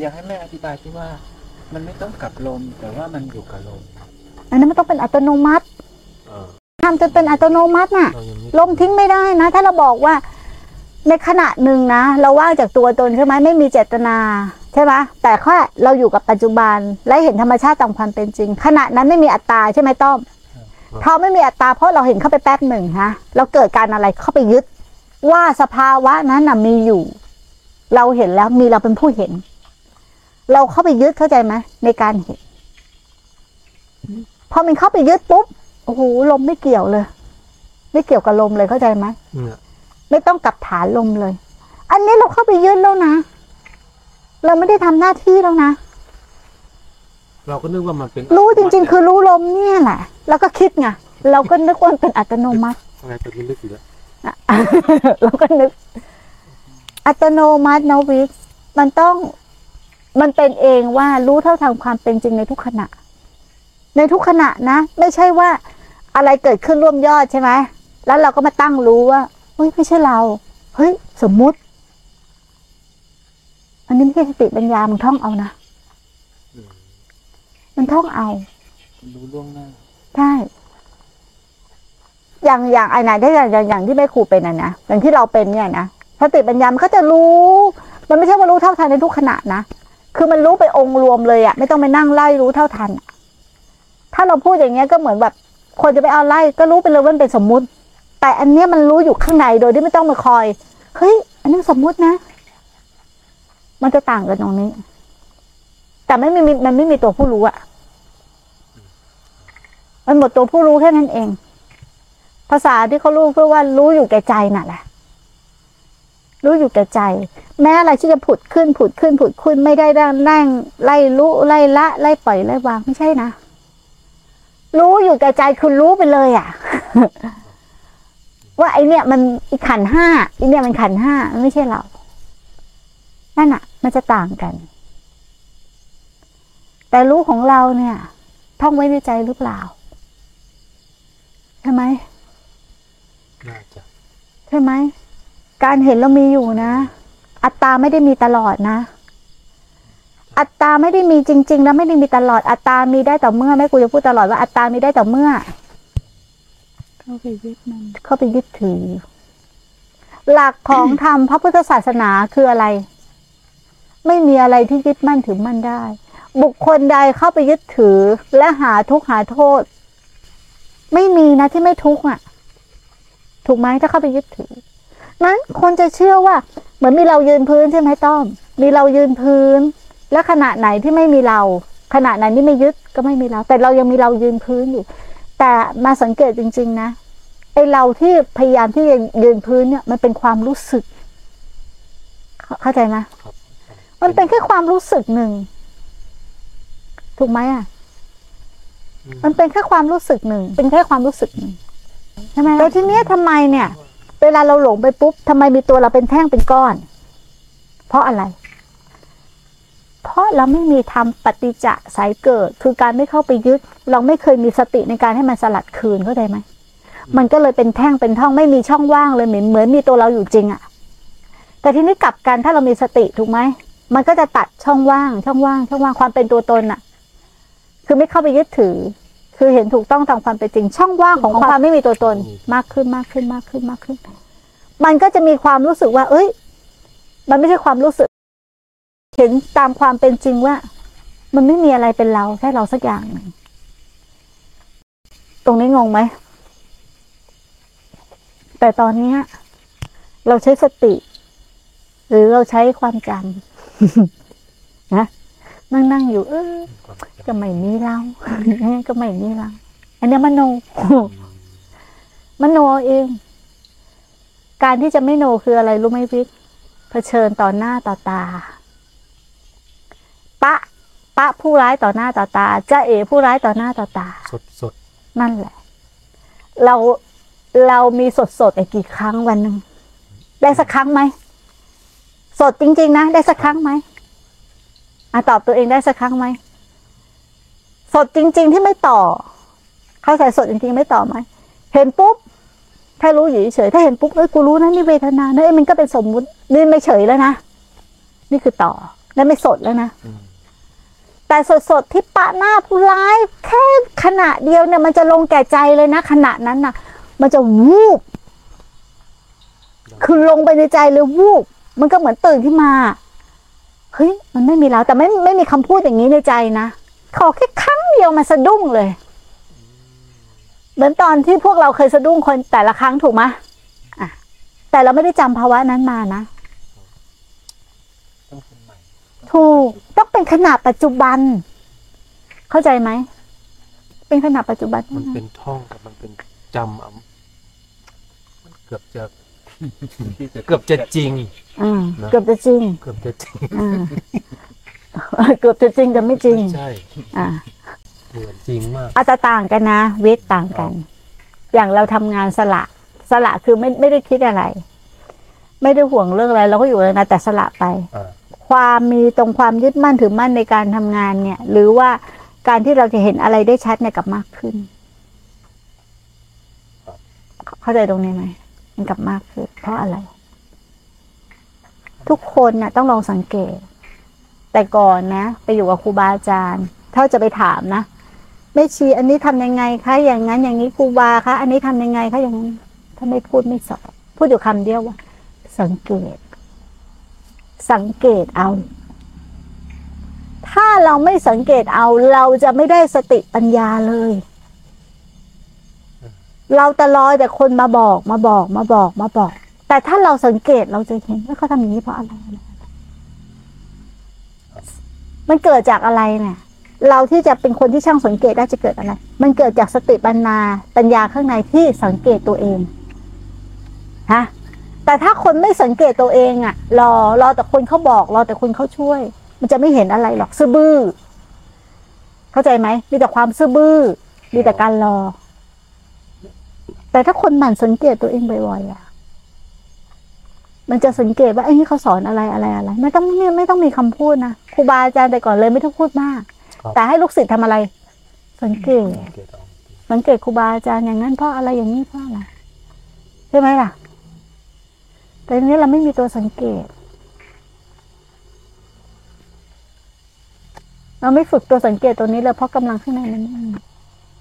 อยากให้แม่อธิบายที่ว่า มันไม่ต้องกับลม แต่ว่ามันอยู่กับลมอันนั้นมันต้องเป็นอัตโนมัติเออทำจนเป็นอัตโนมัติน่ะเรายังไม่ลมทิ้งไม่ได้นะ ถ้าเราบอกว่า ในขณะหนึ่งนะ เราว่างจากตัวตนใช่ไหมไม่มีเจตนาใช่ไหมแต่แค่เราอยู่กับปัจจุบันและเห็นธรรมชาติตามความเป็นจริง ขณะนั้นไม่มีอัตตาใช่ไหมต้อมเพราะไม่มีอัตตาเพราะเราเห็นเข้าไปแป๊บหนึ่งฮะเราเกิดการอะไรเข้าไปยึด ว่าสภาวะนั้นน่ะมีอยู่ เราเห็นแล้วมีเราเป็นผู้เห็น เราเข้าไปยึดเข้าใจไหมในการเห็น พอมันเข้าไปยึดปุ๊บโอ้โหลมไม่เกี่ยวเลย ไม่เกี่ยวกับลมเลยเข้าใจไหมเนี่ยไม่ต้องกลับฐานลมเลย อันนี้เราเข้าไปยึดแล้วนะเราไม่ได้ทำหน้าที่แล้วนะเราก็นึกว่ามันเป็น รู้จริง ๆ คือรู้ลมเนี่ยแหละแล้วก็คิดไงเราก็นึกว่ามันเป็นอัตโนมัติอะไรเป็นลึกอยู่แล้วเราก็นึก อัตโนมัตินะวิกมันต้อง มันเป็นเองว่ารู้เท่าทางความเป็นจริงในทุกขณะ ในทุกขณะนะ ไม่ใช่ว่าอะไรเกิดขึ้นร่วมยอดใช่ไหมแล้วเราก็มาตั้งรู้ว่าเฮ้ยไม่ใช่เรา เฮ้ย สมมุติ อันนี้ไม่ใช่สติปัญญามันท่องเอานะอืมมันท่องเอา รู้ล่วงหน้า ใช่ อย่างอย่างไอ้ไหนถ้าอย่างอย่างอย่างที่แม่ครูเป็นอะนะ อย่างที่เราเป็นเนี่ยนะ สติปัญญา มันก็จะรู้ มันไม่ใช่ว่ารู้เท่าทันในทุกขณะนะ คือมันรู้ไปองค์รวมเลยอะไม่ต้องไปนั่งไล่รู้เท่าทัน ถ้าเราพูดอย่างเงี้ยก็เหมือนแบบคนจะไปเอาไล่ก็รู้ไปเลยว่ามันเป็นสมมุติ แต่อันเนี้ยมันรู้อยู่ข้างในโดยที่ไม่ต้องมาคอย เฮ้ย อันนี้สมมุตินะ มันจะต่างกันตรงนี้ แต่ไม่มีมันไม่มีตัวผู้รู้อะมันหมดตัวผู้รู้แค่นั้นเอง ภาษาที่เขารู้เพื่อว่ารู้อยู่แก่ใจน่ะแหละ รู้อยู่แก่ใจ แม้อะไรที่จะผุดขึ้นผุดขึ้นผุดขึ้นไม่ได้นั่งนั่งไล่รู้ไล่ละ ไล่ปล่อยไล่วางไม่ใช่นะ รู้อยู่แก่ใจคือรู้ไปเลยอะ ว่าไอเนี่ย มันอีขันธ์ห้าไอเนี่ยมันขันธ์ห้ามันไม่ใช่เรา นั่นอะ มันจะต่างกัน แต่รู้ของเราเนี่ย ท่องไว้ในใจหรือเปล่าใช่ไหมน่าจะใช่ไหม การเห็นเรามีอยู่นะ อัตตาไม่ได้มีตลอดนะ อัตตาไม่ได้มีจริง ๆ แล้วไม่ได้มีตลอด อัตตามีได้ต่อเมื่อแม่กูจะพูดตลอดว่าอัตตามีได้ต่อเมื่อ เข้าไปยึดมันเข้าไปยึดถือ หลักของธรรมพระพุทธศาสนาคืออะไร ไม่มีอะไรที่ยึดมั่นถือมั่นได้ บุคคลใดเข้าไปยึดถือ และหาทุกข์หาโทษ ไม่มีนะที่ไม่ทุกข์อะ ถูกไหมถ้าเข้าไปยึดถือ นั้นคนจะเชื่อว่า เหมือนมีเรายืนพื้นใช่ไหมต้อม มีเรายืนพื้น และขณะไหนที่ไม่มีเรา ขณะไหนที่ไม่ยึดก็ไม่มีเรา แต่เรายังมีเรายืนพื้นอยู่ แต่มาสังเกตจริง ๆ นะไอเราที่พยายามที่จะยืนพื้นเนี่ย มันเป็นความรู้สึก เข้าเข้าใจไหมครับมันเป็นแค่ความรู้สึกหนึ่ง ถูกไหมอะอืมมันเป็นแค่ความรู้สึกหนึ่ง เป็นแค่ความรู้สึกหนึ่งใช่ไหมแต่ทีเนี้ยทำไมเนี่ย เวลาเราหลงไปปุ๊บทำไมมีตัวเราเป็นแท่งเป็นก้อน เพราะอะไร เพราะเราไม่มีทำปฏิจจสายเกิด คือการไม่เข้าไปยึด เราไม่เคยมีสติในการให้มันสลัดคืนเข้าใจไหมมันก็เลยเป็นแท่งเป็นท่องไม่มีช่องว่างเลยเหมือนเหมือนมีตัวเราอยู่จริงอะแต่ทีนี้กลับกันถ้าเรามีสติถูกไหมมันก็จะตัดช่องว่าง ช่องว่าง ช่องว่างความเป็นตัวตนอะคือไม่เข้าไปยึดถือ คือเห็นถูกต้องตามความเป็นจริง ช่องว่างของความไม่มีตัวตนมากขึ้นมากขึ้นมากขึ้นมากขึ้น มันก็จะมีความรู้สึกว่า เอ้ย มันไม่ใช่ความรู้สึก เห็นตามความเป็นจริงว่า มันไม่มีอะไรเป็นเราแค่เราสักอย่างหนึ่งตรงนี้งงไหม แต่ตอนนี้เราใช้สติ หรือเราใช้ความจำนะ นั่งนั่งอยู่ เออความจก็ไม่มีเราก็ไม่มีเราอันเนี้ยมโนมโนเอาเอง การที่จะไม่โนคืออะไรรู้ไหมวิกเผชิญต่อหน้าต่อตา ปะ ปะผู้ร้ายต่อหน้าต่อตาจ้าเอ๋ผู้ร้ายต่อหน้าต่อตาำสดสดนั่นแหละ เราเรามีสดสดๆอีกกี่ครั้งวันหนึ่งได้สักครั้งไหมสดจริง ๆ นะ ได้สักครั้งไหม อะตอบตัวเองได้สักครั้งไหม สดจริง ๆ ที่ไม่ต่อ เข้าใจสดจริง ๆ ไม่ต่อไหม เห็นปุ๊บแค่รู้อยู่เฉยๆถ้าเห็นปุ๊บเอ้ยกูรู้นะนี่เวทนาเนอะเอ้ยมันก็เป็นสมมุตินี่ไม่เฉยแล้วนะนี่คือต่อนั่นไม่สดแล้วนะอืมแต่สดๆที่ปะหน้าผู้ร้ายแค่ขณะเดียวเนี่ย มันจะลงแก่ใจเลยนะขณะนั้นน่ะมันจะวูบคือลงไปในใจเลยวูบมันก็เหมือนตื่นขึ้นมา เฮ้ยมันไม่มีแล้ว แต่ไม่ไม่มีคำพูดอย่างนี้ในใจนะขอแค่ครั้งเดียวมันสะดุ้งเลยเหมือนตอนที่พวกเราเคยสะดุ้งคนแต่ละครั้งถูกไหมอะ แต่เราไม่ได้จำภาวะนั้นมานะต้องเป็นใหม่ถูกต้องเป็นขณะปัจจุบัน เข้าใจไหมเป็นขณะปัจจุบันมันเป็นท่องกับมันเป็นจำเอามันเกือบจะที่จะเกือบจะจริง อืมนะ เกือบจะจริงเกือบจะจริงอ่าเกือบจะจริงแต่ไม่จริง ใช่อ่า เหมือนจริงมาก อาจจะต่างกันนะเวทต่างกัน อย่างเราทำงานสละสละคือไม่ไม่ได้คิดอะไร ไม่ได้ห่วงเรื่องอะไร เราก็อยู่เลยนะแต่สละไป อ่า ความมีตรงความยึดมั่นถือมั่นในการทำงานเนี่ย หรือว่าการที่เราจะเห็นอะไรได้ชัดเนี่ยกลับมากขึ้น เข้าใจตรงนี้ไหมมันกลับมากขึ้นเพราะอะไร ทุกคนน่ะต้องลองสังเกต แต่ก่อนนะ ไปอยู่กับครูบาอาจารย์ ถ้าจะไปถามนะแม่ชีอันนี้ทำยังไงคะอย่างนั้นอย่างนี้ครูบาคะ อันนี้ทำยังไงคะอย่างนั้นถ้าไม่พูดไม่สอนพูดอยู่คำเดียวว่า สังเกต สังเกตเอา ถ้าเราไม่สังเกตเอาเราจะไม่ได้สติปัญญาเลย เราแต่รอแต่คนมาบอกมาบอกมาบอกมาบอก แต่ถ้าเราสังเกตเราจะเห็นว่าเขาทำอย่างนี้เพราะอะไร มันเกิดจากอะไรเนี่ยเราที่จะเป็นคนที่ช่างสังเกตได้จะเกิดอะไร มันเกิดจากสติปัญญาปัญญาข้างในที่สังเกตตัวเองฮะแต่ถ้าคนไม่สังเกตตัวเองอะรอรอแต่คนเขาบอก รอแต่คนเขาช่วย มันจะไม่เห็นอะไรหรอกซื่อบื้อ เข้าใจไหมมีแต่ความซื่อบื้อ มีแต่การรอ แต่ถ้าคนหมั่นสังเกตตัวเองบ่อยๆอะ มันจะสังเกตว่าไอ้นี่เขาสอนอะไรอะไรอะไร ไม่ต้องไม่ไม่ต้องมีคำพูดนะครูบาอาจารย์แต่ก่อนเลยไม่ต้องพูดมากครับแต่ให้ลูกศิษย์ทำอะไร สังเกตสังเกตเอาสังเกตครูบาอาจารย์อย่างนั้นเพราะอะไรอย่างนี้เพราะอะไรใช่ไหมล่ะ แต่ทีนี้เราไม่มีตัวสังเกต เราไม่ฝึกตัวสังเกตตัวนี้เลยเพราะกำลังข้างในมันไม่มี